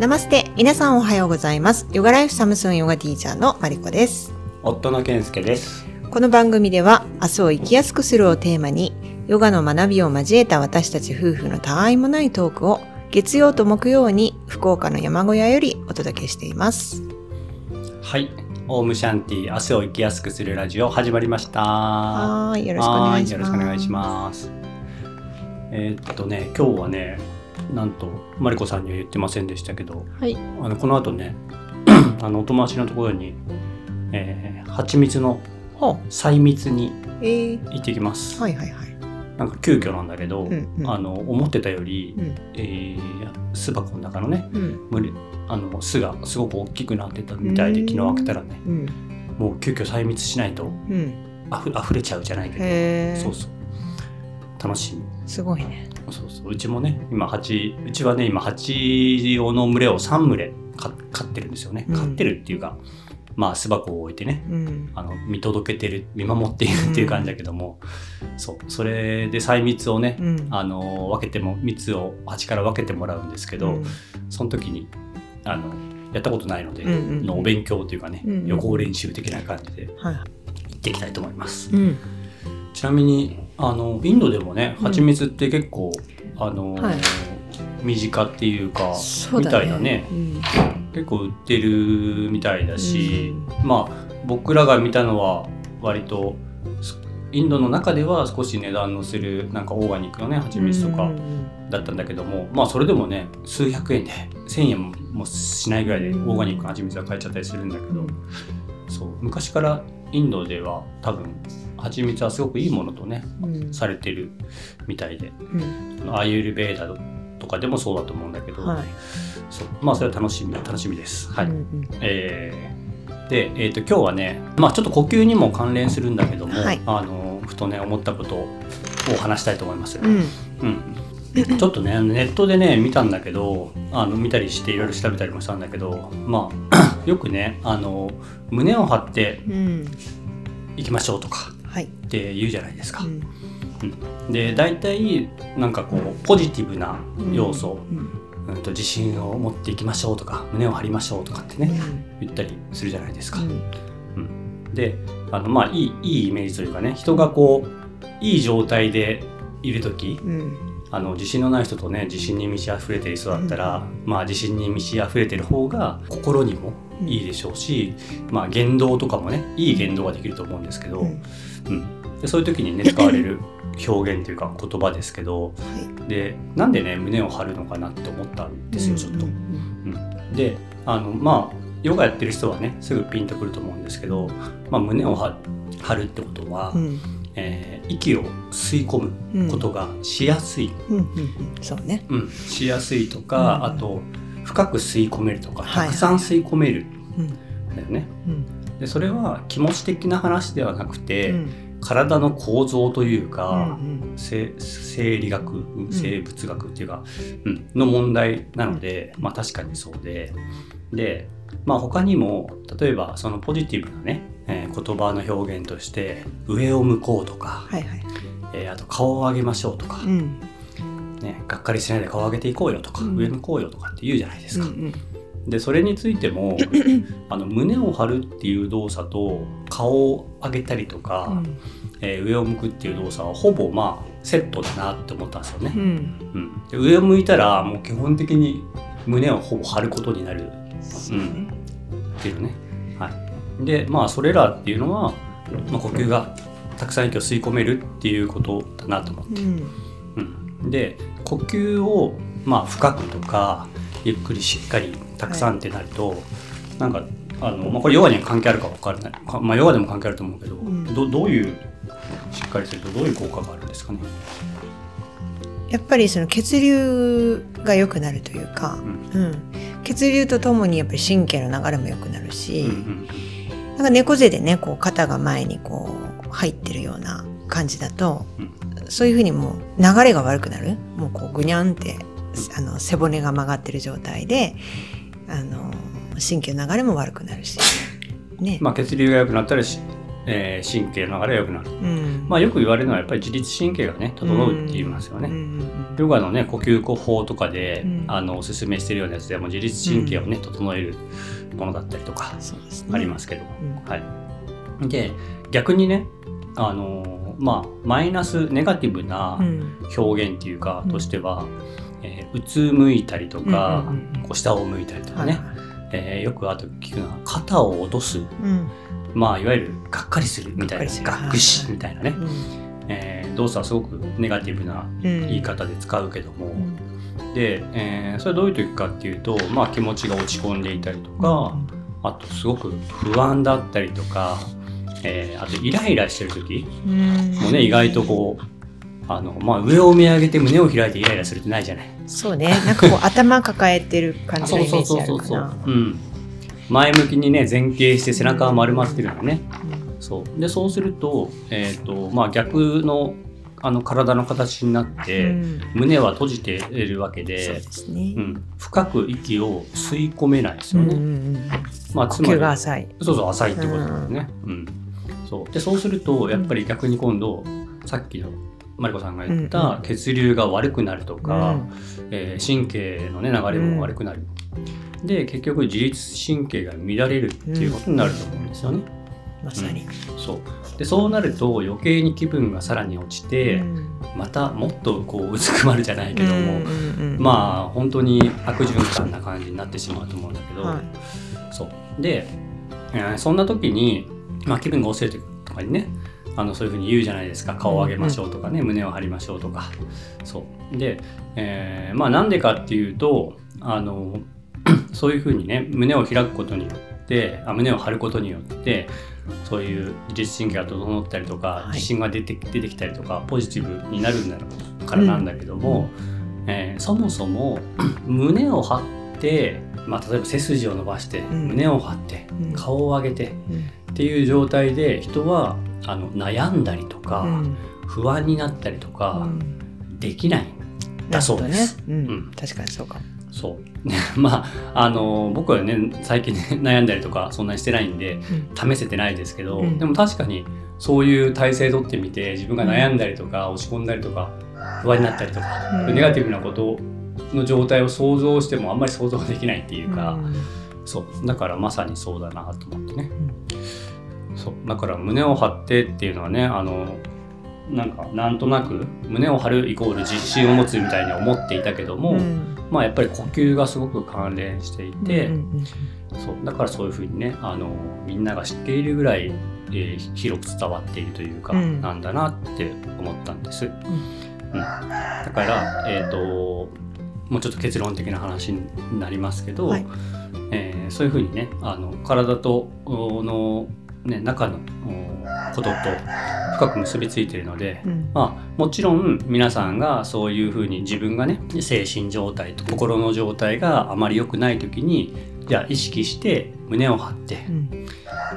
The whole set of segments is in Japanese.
ナマステ。皆さんおはようございます。ヨガライフサムスンヨガティーチャーのマリコです。夫の健介です。この番組では明日を生きやすくするをテーマにヨガの学びを交えた私たち夫婦のたわいもないトークを月曜と木曜に福岡の山小屋よりお届けしています。はい。オームシャンティ明日を生きやすくするラジオ始まりました。はい。よろしくお願いします。よろしくお願いします。えーっとね今日はねなんとマリコさんには言ってませんでしたけど。はい。あのこの後ね あのお友達のところに、えー、蜂蜜の細蜜にえー、行ってきます、はいはいはい。なんか急遽なんだけど、うんうん。あの思ってたより、うん。えー巣箱の中のねうん。あの巣がすごく大きくなってたみたいでうん。昨日開けたらねうん。もう急遽細密しないとうん。あふ溢れちゃうじゃないけど。そうそう楽しみすごいね。そうそう。うちもね今蜂うちはね今蜂用の群れを3群れか飼ってるんですよね。うん。飼ってるっていうか、まあ巣箱を置いてねうん。あの見届けてる見守っているっていう感じだけども、そう。それで細密をね、うん。あの分けても蜜を蜂から分けてもらうんですけど、うん。その時にあのやったことないので、うんうんうん。のお勉強というかね、うんうん予行練習的な感じではい。行っていきたいと思います。うんちなみにあのインドでもねうん。蜂蜜って結構、あの、はい。身近っていうかみたいなね。うん。結構売ってるみたいだし、まあ僕らが見たのは割とすインドの中では少し値段のするなんかオーガニックのね蜂蜜とかうんだったんだけども、まあそれでもね数百円で1,000円もしないぐらいでオーガニックの蜂蜜が買えちゃったりするんだけど、そう昔からインドでは多分蜂蜜はすごくいいものとねうん。されてるみたいで。うん。アーユルベーダとかでもそうだと思うんだけど、はい。そう。まあそれは楽しみ楽しみです。はい、うんうん。えーで、えー、と今日はね、まあ、ちょっと呼吸にも関連するんだけども、はい。あのふとね思ったことを話したいと思います。うん。うん、ちょっとねネットでね見たんだけどあの見たりしていろいろ調べたりもしたんだけどまあ よくねあの胸を張ってうん。いきましょうとかはいって言うじゃないですか。うん。で大体なんかこうポジティブな要素、うん。うん、と自信を持っていきましょうとか胸を張りましょうとかってね言ったりするじゃないですか。であのまあいいいいイメージというかね人がこういい状態でいる時うん。あの自信のない人とね自信に満ち溢れている人だったら、まあ自信に満ち溢れてる方が心にもいいでしょうし、まあ言動とかもねいい言動ができると思うんですけど、うんうん。でそういう時にね 使われる表現というか言葉ですけどはい。でなんでね胸を張るのかなって思ったんですよちょっと。う。んであのまあヨガやってる人はねすぐピンとくると思うんですけど、まあ、胸を張張るってことは、うん。えー息を吸い込むことがしやすい、うんうんうん。そうね。うん。しやすいとか、うん。あと深く吸い込めるとかはいたくさん吸い込める。だよね。うんでそれは気持ち的な話ではなくて、うん。体の構造といううか、ん。生生理学生物学っていうか、うん、の問題なので、まあ確かにそうで。で、まあ、他にも例えばそのポジティブなね、えー言葉の表現として上を向こうとか、はいはい。えーあと顔を上げましょうとか、うん。ね、がっかりしないで顔を上げていこうよとか、うん。上向こうよとかって言うじゃないですか。うんでそれについても あの胸を張るっていう動作と顔を上げたりとか、うん。えー上を向くっていう動作はほぼまあセットだなって思ったんですよね。うん。うん、で上を向いたらもう基本的に胸をほぼ張ることになる。そうね。っていうね。はい、でまあそれらっていうのは、まあ、呼吸がたくさん息を吸い込めるっていうことだなと思って。うん。うん、で呼吸をまあ深くとかゆっくりしっかりたくさんってなると、なんかあの、まあ、これヨガには関係あるか分からない。か、まあ、ヨガでも関係あると思うけど、ん。どどういうしっかりするとどういう効果があるんですかね？やっぱりその血流が良くなるというか、うん。うん、血流とともにやっぱり神経の流れも良くなるし、うんうん。なんか猫背でねこう肩が前にこう入ってるような感じだと、うん。そういうふうにもう流れが悪くなる。もうこうぐにゃんってあの背骨が曲がってる状態であの神経の流れも悪くなるし。ね、まあ、血流が良くなったらし、ええー神経の流れが良くなる。うん。まあ、よく言われるのはやっぱり自律神経がね整うって言いますよね。うんうんヨガのね呼吸法とかで、うん。あのおすすめしてるようなやつでも自律神経をね、整えるものだったりとかありますけど、うん。はい。で逆にねあのまあマイナスネガティブなうん。表現っていうか、うん。としては、えーうつむいたりとか、うんうんうんこう下を向いたりとかね、はいえーよくあと聞くのは肩を落とす。うん。まあいわゆるがっかりするみたいながっくしみたいなね、うん。えー動作はすごくネガティブな言い方で使うけども、うん。で、えーそれはどういう時かっていうと、まあ、気持ちが落ち込んでいたりとか、あとすごく不安だったりとか、えーあとイライラしてる時うん。もね意外とこうあの、まあ、上を見上げて胸を開いてイライラするってないじゃない。そうねなんかこう 頭抱えてる感じのイメージあるかそうな。うん、前向きにね前傾して背中が丸まってるのね。そうでそうすると,、えーとまあ、逆のあの体の形になって、うん胸は閉じているわけそうでねう。ん、深く息を吸い込めないですよね。うんうんうんまあ、つまりが浅い。そうそう浅いってことだよね。うんそうでそうするとやっぱり逆に今度さっきのマリコさんが言っうんうたん。血流が悪くなるとか、うん。えー神経の、ね、流れも悪くなる。で結局自律神経が乱れるっていうことになると思うんですよね。まさに。そう。でそうなると余計に気分がさらに落ちて、うん。またもっとこううずくまるじゃないけども、うんうんうんまあ本当に悪循環な感じになってしまうと思うんだけど、はい。そう。で、えーそんな時に、まあ、気分が落ちてる時とかにねあのそういうふうに言うじゃないですか。顔を上げましょうとかね、胸を張りましょうとか。そう。で、えーまあなんでかっていうとあの そういうふうにね胸を開くことによってあ胸を張ることによってそういう自律神経が整ったりとか、はい。自信が出て出てきたりとかポジティブになるんだからなんだけども、えーそもそも 胸を張って、まあ、例えば背筋を伸ばして、ん。胸を張ってうん。顔を上げてうん。っていう状態で人はあの悩んだりとか、うん。不安になったりとか、できないんだそうです。ね。ううん。ん確かにそうかも。そう。ね まああの僕はね最近ね 悩んだりとかそんなにしてないんで試せてないですけど、うん。でも確かにそういう体勢取ってみて自分が悩んだりとか、落ち込んだりとか不安になったりとか、うん。ネガティブなことの状態を想像してもあんまり想像できないっていうか、うん。そう。だからまさにそうだなと思ってね、そう。だから胸を張ってっていうのはねあのなんかなんとなく胸を張るイコール自信を持つみたいに思っていたけども、うん。まあやっぱり呼吸がすごく関連していて、うんうんそう。だからそういうふうにねあのみんなが知っているぐらい、えー広く伝わっているというか、うん。なんだなって思ったんです。うん。だから、えー、ともうちょっと結論的な話になりますけど、はい。えーそういうふうにねあの体とおの、ね、中のおことと深く結びついているので、うん。まあ、もちろん皆さんがそういうふうに自分がね精神状態と心の状態があまり良くない時にじゃあ意識して胸を張って、うん。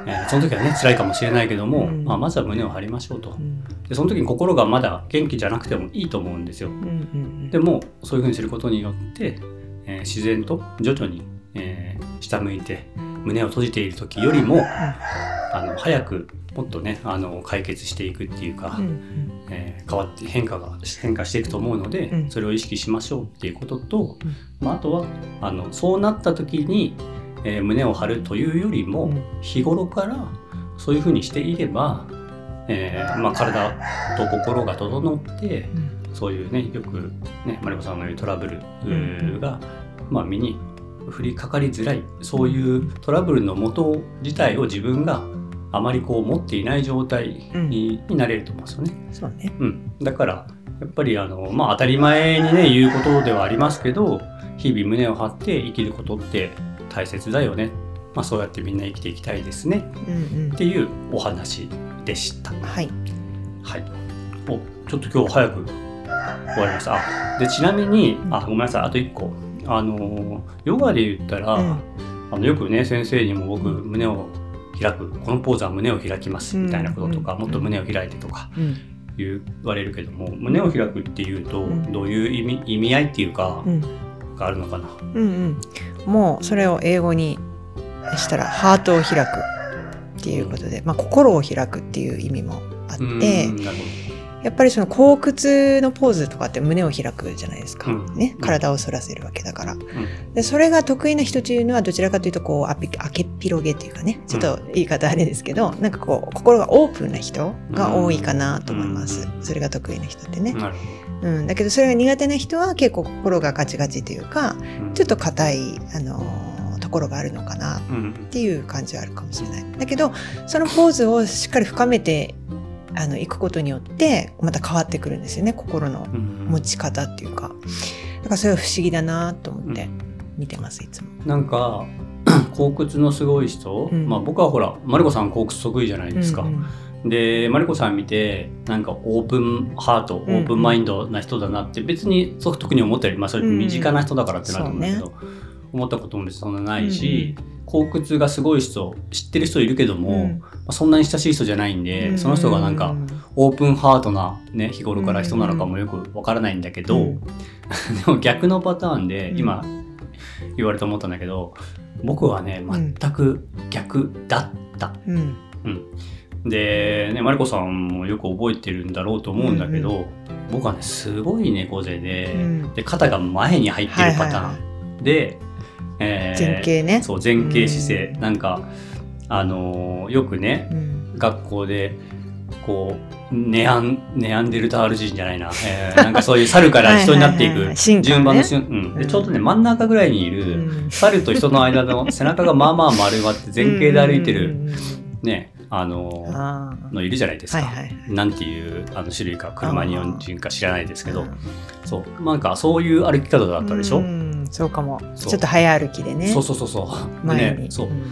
えーその時はね辛いかもしれないけども、うん。まあ、まずは胸を張りましょうと。うん。でその時に心がまだ元気じゃなくてもいいと思うんですよ。うんうんでもそういうふうにすることによって、えー自然と徐々に、えー下向いて胸を閉じている時よりも、あの早くもっとねあの解決していくっていうか、うんえー変わって変化が変化していくと思うので、うん。それを意識しましょうっていうことと、うん。まあ、あとはあのそうなった時に、えー胸を張るというよりも、うん。日頃からそういうふうにしていれば、えーまあ、体と心が整ってうん。そういうねよくねマリコさんの言うトラブルうんが、まあ、身に降りかかりづらいそういうトラブルの元自体を自分があまりこう持っていない状態に,、になれると思うんですよね。そうね。うん、だからやっぱりあの、まあ、当たり前にね言うことではありますけど日々胸を張って生きることって大切だよね、まあ、そうやってみんな生きていきたいですねうんっていうお話でした。うん。はい。はい。お、ちょっと今日早く終わりました。あでちなみに、あ、ごめんなさい、あと1個。あの、ヨガで言ったら、うん。あのよくね、先生にも僕、胸を開く、このポーズは胸を開きますみたいなこととか、うん。もっと胸を開いてとかうん。言われるけども、胸を開くっていうと、うん。どういう意味意味合いっていうかう、ん。があるのかな？うんうん。もうそれを英語にしたらハートを開くっっていうことで、まあ、心を開くっていう意味もあって、うんなるほやっぱりその後屈のポーズとかって胸を開くじゃないですか、うん。ね、うん。体を反らせるわけだから、ん。でそれが得意な人というのはどちらかというとこうあけっ広げっていうかね。ちょっと言い方あれですけど、なんかこう心がオープンな人が多いかなと思います、うん。それが得意な人ってね。うん、だけどそれが苦手な人は結構心がガチガチというかちょっと硬い、あのーところがあるのかなっうん。ていう感じはあるかもしれない。だけどそのポーズをしっかり深めてあのいくことによってまた変わってくるんですよね。心のうん持ち方っていうか。だからそれは不思議だなと思って見てますいつも。なんか 後屈のすごい人、うん。まあ僕はほらマリコさん後屈得意じゃないですか、うんでマリコさん見てなんかオープンハート、オうん。ープンマインドな人だなって別にそう特に思ったりまあそれうん。身近な人だからってなると思うけど、思ったことも別にそんなないし、後屈がすごい人知ってる人いるけども、うん。まあ、そんなに親しい人じゃないんで、その人がなんかオープンハートな、ね、日頃から人なのかもよくわからないんだけど、うん。でも逆のパターンでうん。今言われて思ったんだけど僕はねん。全く逆だった。うん。うん、で、ね、マリコさんもよく覚えてるんだろうと思うんだけど、僕はねすごい猫背で,、うん。で肩が前に入ってるパターン。で、えー前傾ね。そう前傾姿勢、なんかあのーよくねうん。学校でこうネアンネアンデルタール人じゃないな、えーなんかそういう猿から人になっていはい。はいはいく。順番の瞬、うん、うん。でちょうどね真ん中ぐらいにいる、うん。猿と人の間の 背中がまあまあ丸まって前傾で歩いてる、うん。うんうんねあののいるじゃないですか。はいはいはい。なんていうあの種類か車に四人か知らないですけど。うんそう。なんかそういう歩き方だったでしょ、うんそうかも。そう。ちょっと早歩きでね。そうそうそうそう。で前に。ねそう。うん。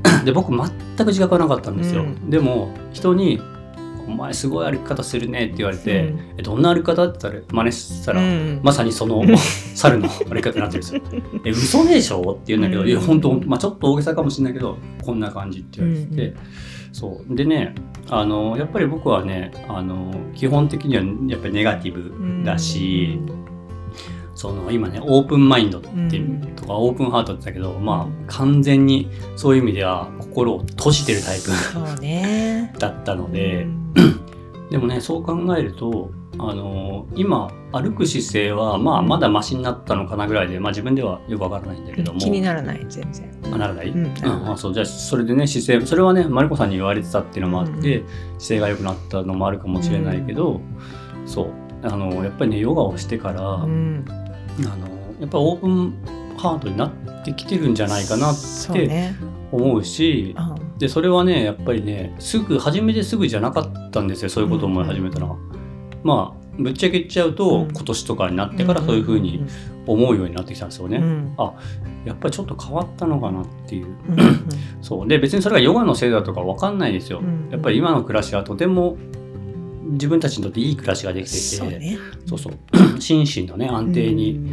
で僕全く自覚はなかったんですよ、うん。でも人に「お前すごい歩き方するね」って言われて「うんえどんな歩き方?」って言ったら真似したら、うんまさにその 猿の歩き方になってるんですよ。え嘘でしょ？って言うんだけど、うんいや本当、まあ、ちょっと大げさかもしれないけどこんな感じって言われてて、うんそう。でねあのやっぱり僕はねあの基本的にはやっぱりネガティブだし、その今ねオープンマインドって、うん。とかオープンハートって言ったけど、まあ完全にそういう意味では心を閉じてるタイプそうね。だったので、うん。でもねそう考えるとあの今歩く姿勢はまあまだマシになったのかなぐらいで、まあ、自分ではよくわからないんだけども。気にならない全然。あならない、うんあそう。じゃあそれでね姿勢それはねマリコさんに言われてたっていうのもあって、う姿勢が良くなったのもあるかもしれないけど、そう。あのやっぱりねヨガをしてから、うんあのやっぱオープンハートになってきてるんじゃないかなってそうね。思うしあでそれはねやっぱりねすぐ初めてすぐじゃなかったんですよそういうことを思い始めたのは。まあぶっちゃけ言っちゃうと、うん。今年とかになってからそういうふうに思うようになってきたんですよね。うんやっぱりちょっと変わったのかなっていう。うんうん そう。で別にそれがヨガのせいだとかわかんないですよ。うん。やっぱり今の暮らしはとても自分たちにとっていい暮らしができていてそうね。そうそう。心身のね安定に、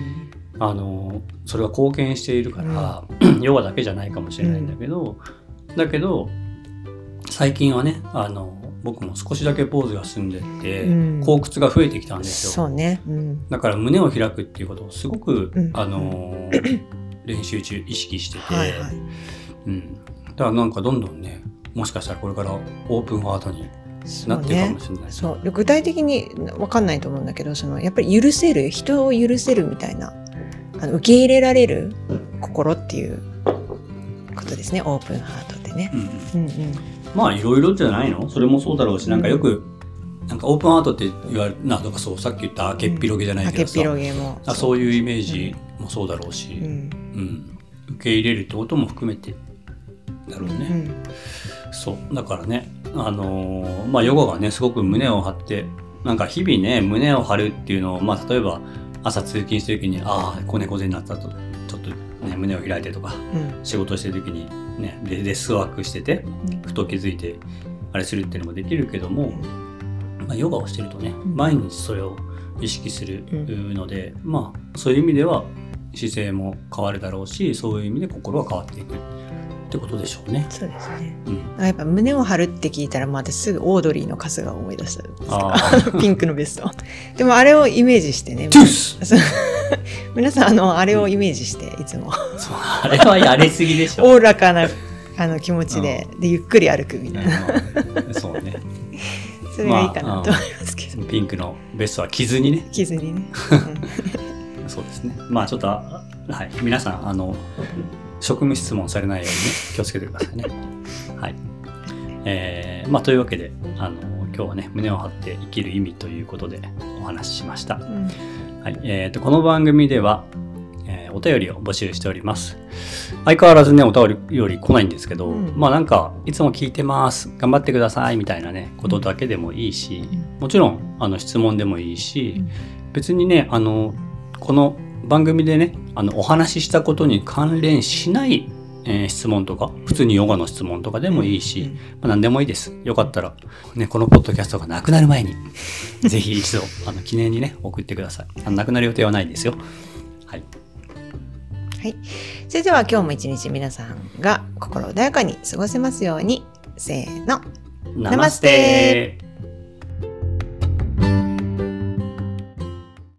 あのそれが貢献しているから、ヨガだけじゃないかもしれないんだけど、だけど最近はねあの僕も少しだけポーズが進んでって、うん。後屈が増えてきたんですよ。そうね。うん。だから胸を開くっていうことをすごく、うん。あの 練習中意識してて、はいはい。うん、だからなんかどんどんねもしかしたらこれからオープンハートになってるかねもしれない、そう。で具体的に分かんないと思うんだけどそのやっぱり許せる人を許せるみたいなあの受け入れられる心っていうことですね。オープンハートってね。うんうん。うんまあいろいろじゃないの？それもそうだろうしなんかよく、なんかオープンハートって言われるなとかそうさっき言った開けっぴろげじゃないけどさ、開けっぴろげも。あそういうイメージもそうだろうし、うん。うん。受け入れるってことも含めてだろうね、うんそう。だからねあのーまあヨガがねすごく胸を張ってなんか日々ね胸を張るっていうのをまあ例えば朝通勤してる時にああ子猫背になったとちょっとね胸を開いてとかうん。仕事してる時にねデデスクワークしててふと気づいてあれするっていうのもできるけども、まあ、ヨガをしてるとねん。毎日それを意識するうん。ので、まあそういう意味では姿勢も変わるだろうしそういう意味で心は変わっていくってことでしょうね。そうですね。うん、やっぱ胸を張るって聞いたら、まあ、私すぐオードリーの春日を思い出したんですけどあ ピンクのベスト。でもあれをイメージしてね。皆さん。あのあれをイメージしていつも。そうあれはやりすぎでしょ。おおらかなあの気持ちで、でゆっくり歩くみたいな、うんそうね。それがいいかなと思いますけど、ピンクのベストは傷にね。傷にね、そうですね。まあちょっとあはい。皆さんあの職務質問されないようにね気をつけてくださいね。はい。えーまあというわけであの今日はね胸を張って生きる意味ということでお話ししました。うん。うんはい、えー、とこの番組では、えーお便りを募集しております。相変わらずね、お便りより来ないんですけど、うん。まあなんか、いつも聞いてます、頑張ってくださいみたいなね、ことだけでもいいし、うん。もちろん、あの、質問でもいいし、うん。別にね、あの、この番組でね、あの、お話ししたことに関連しない、えー質問とか、普通にヨガの質問とかでもいいし、まあ、何でもいいです。よかったら、ね、このポッドキャストがなくなる前に、ぜひ一度、あの、記念にね、送ってください。あのなくなる予定はないですよ。はい。はい。それでは今日も一日皆さんが心穏やかに過ごせますように。せーの。ナマステ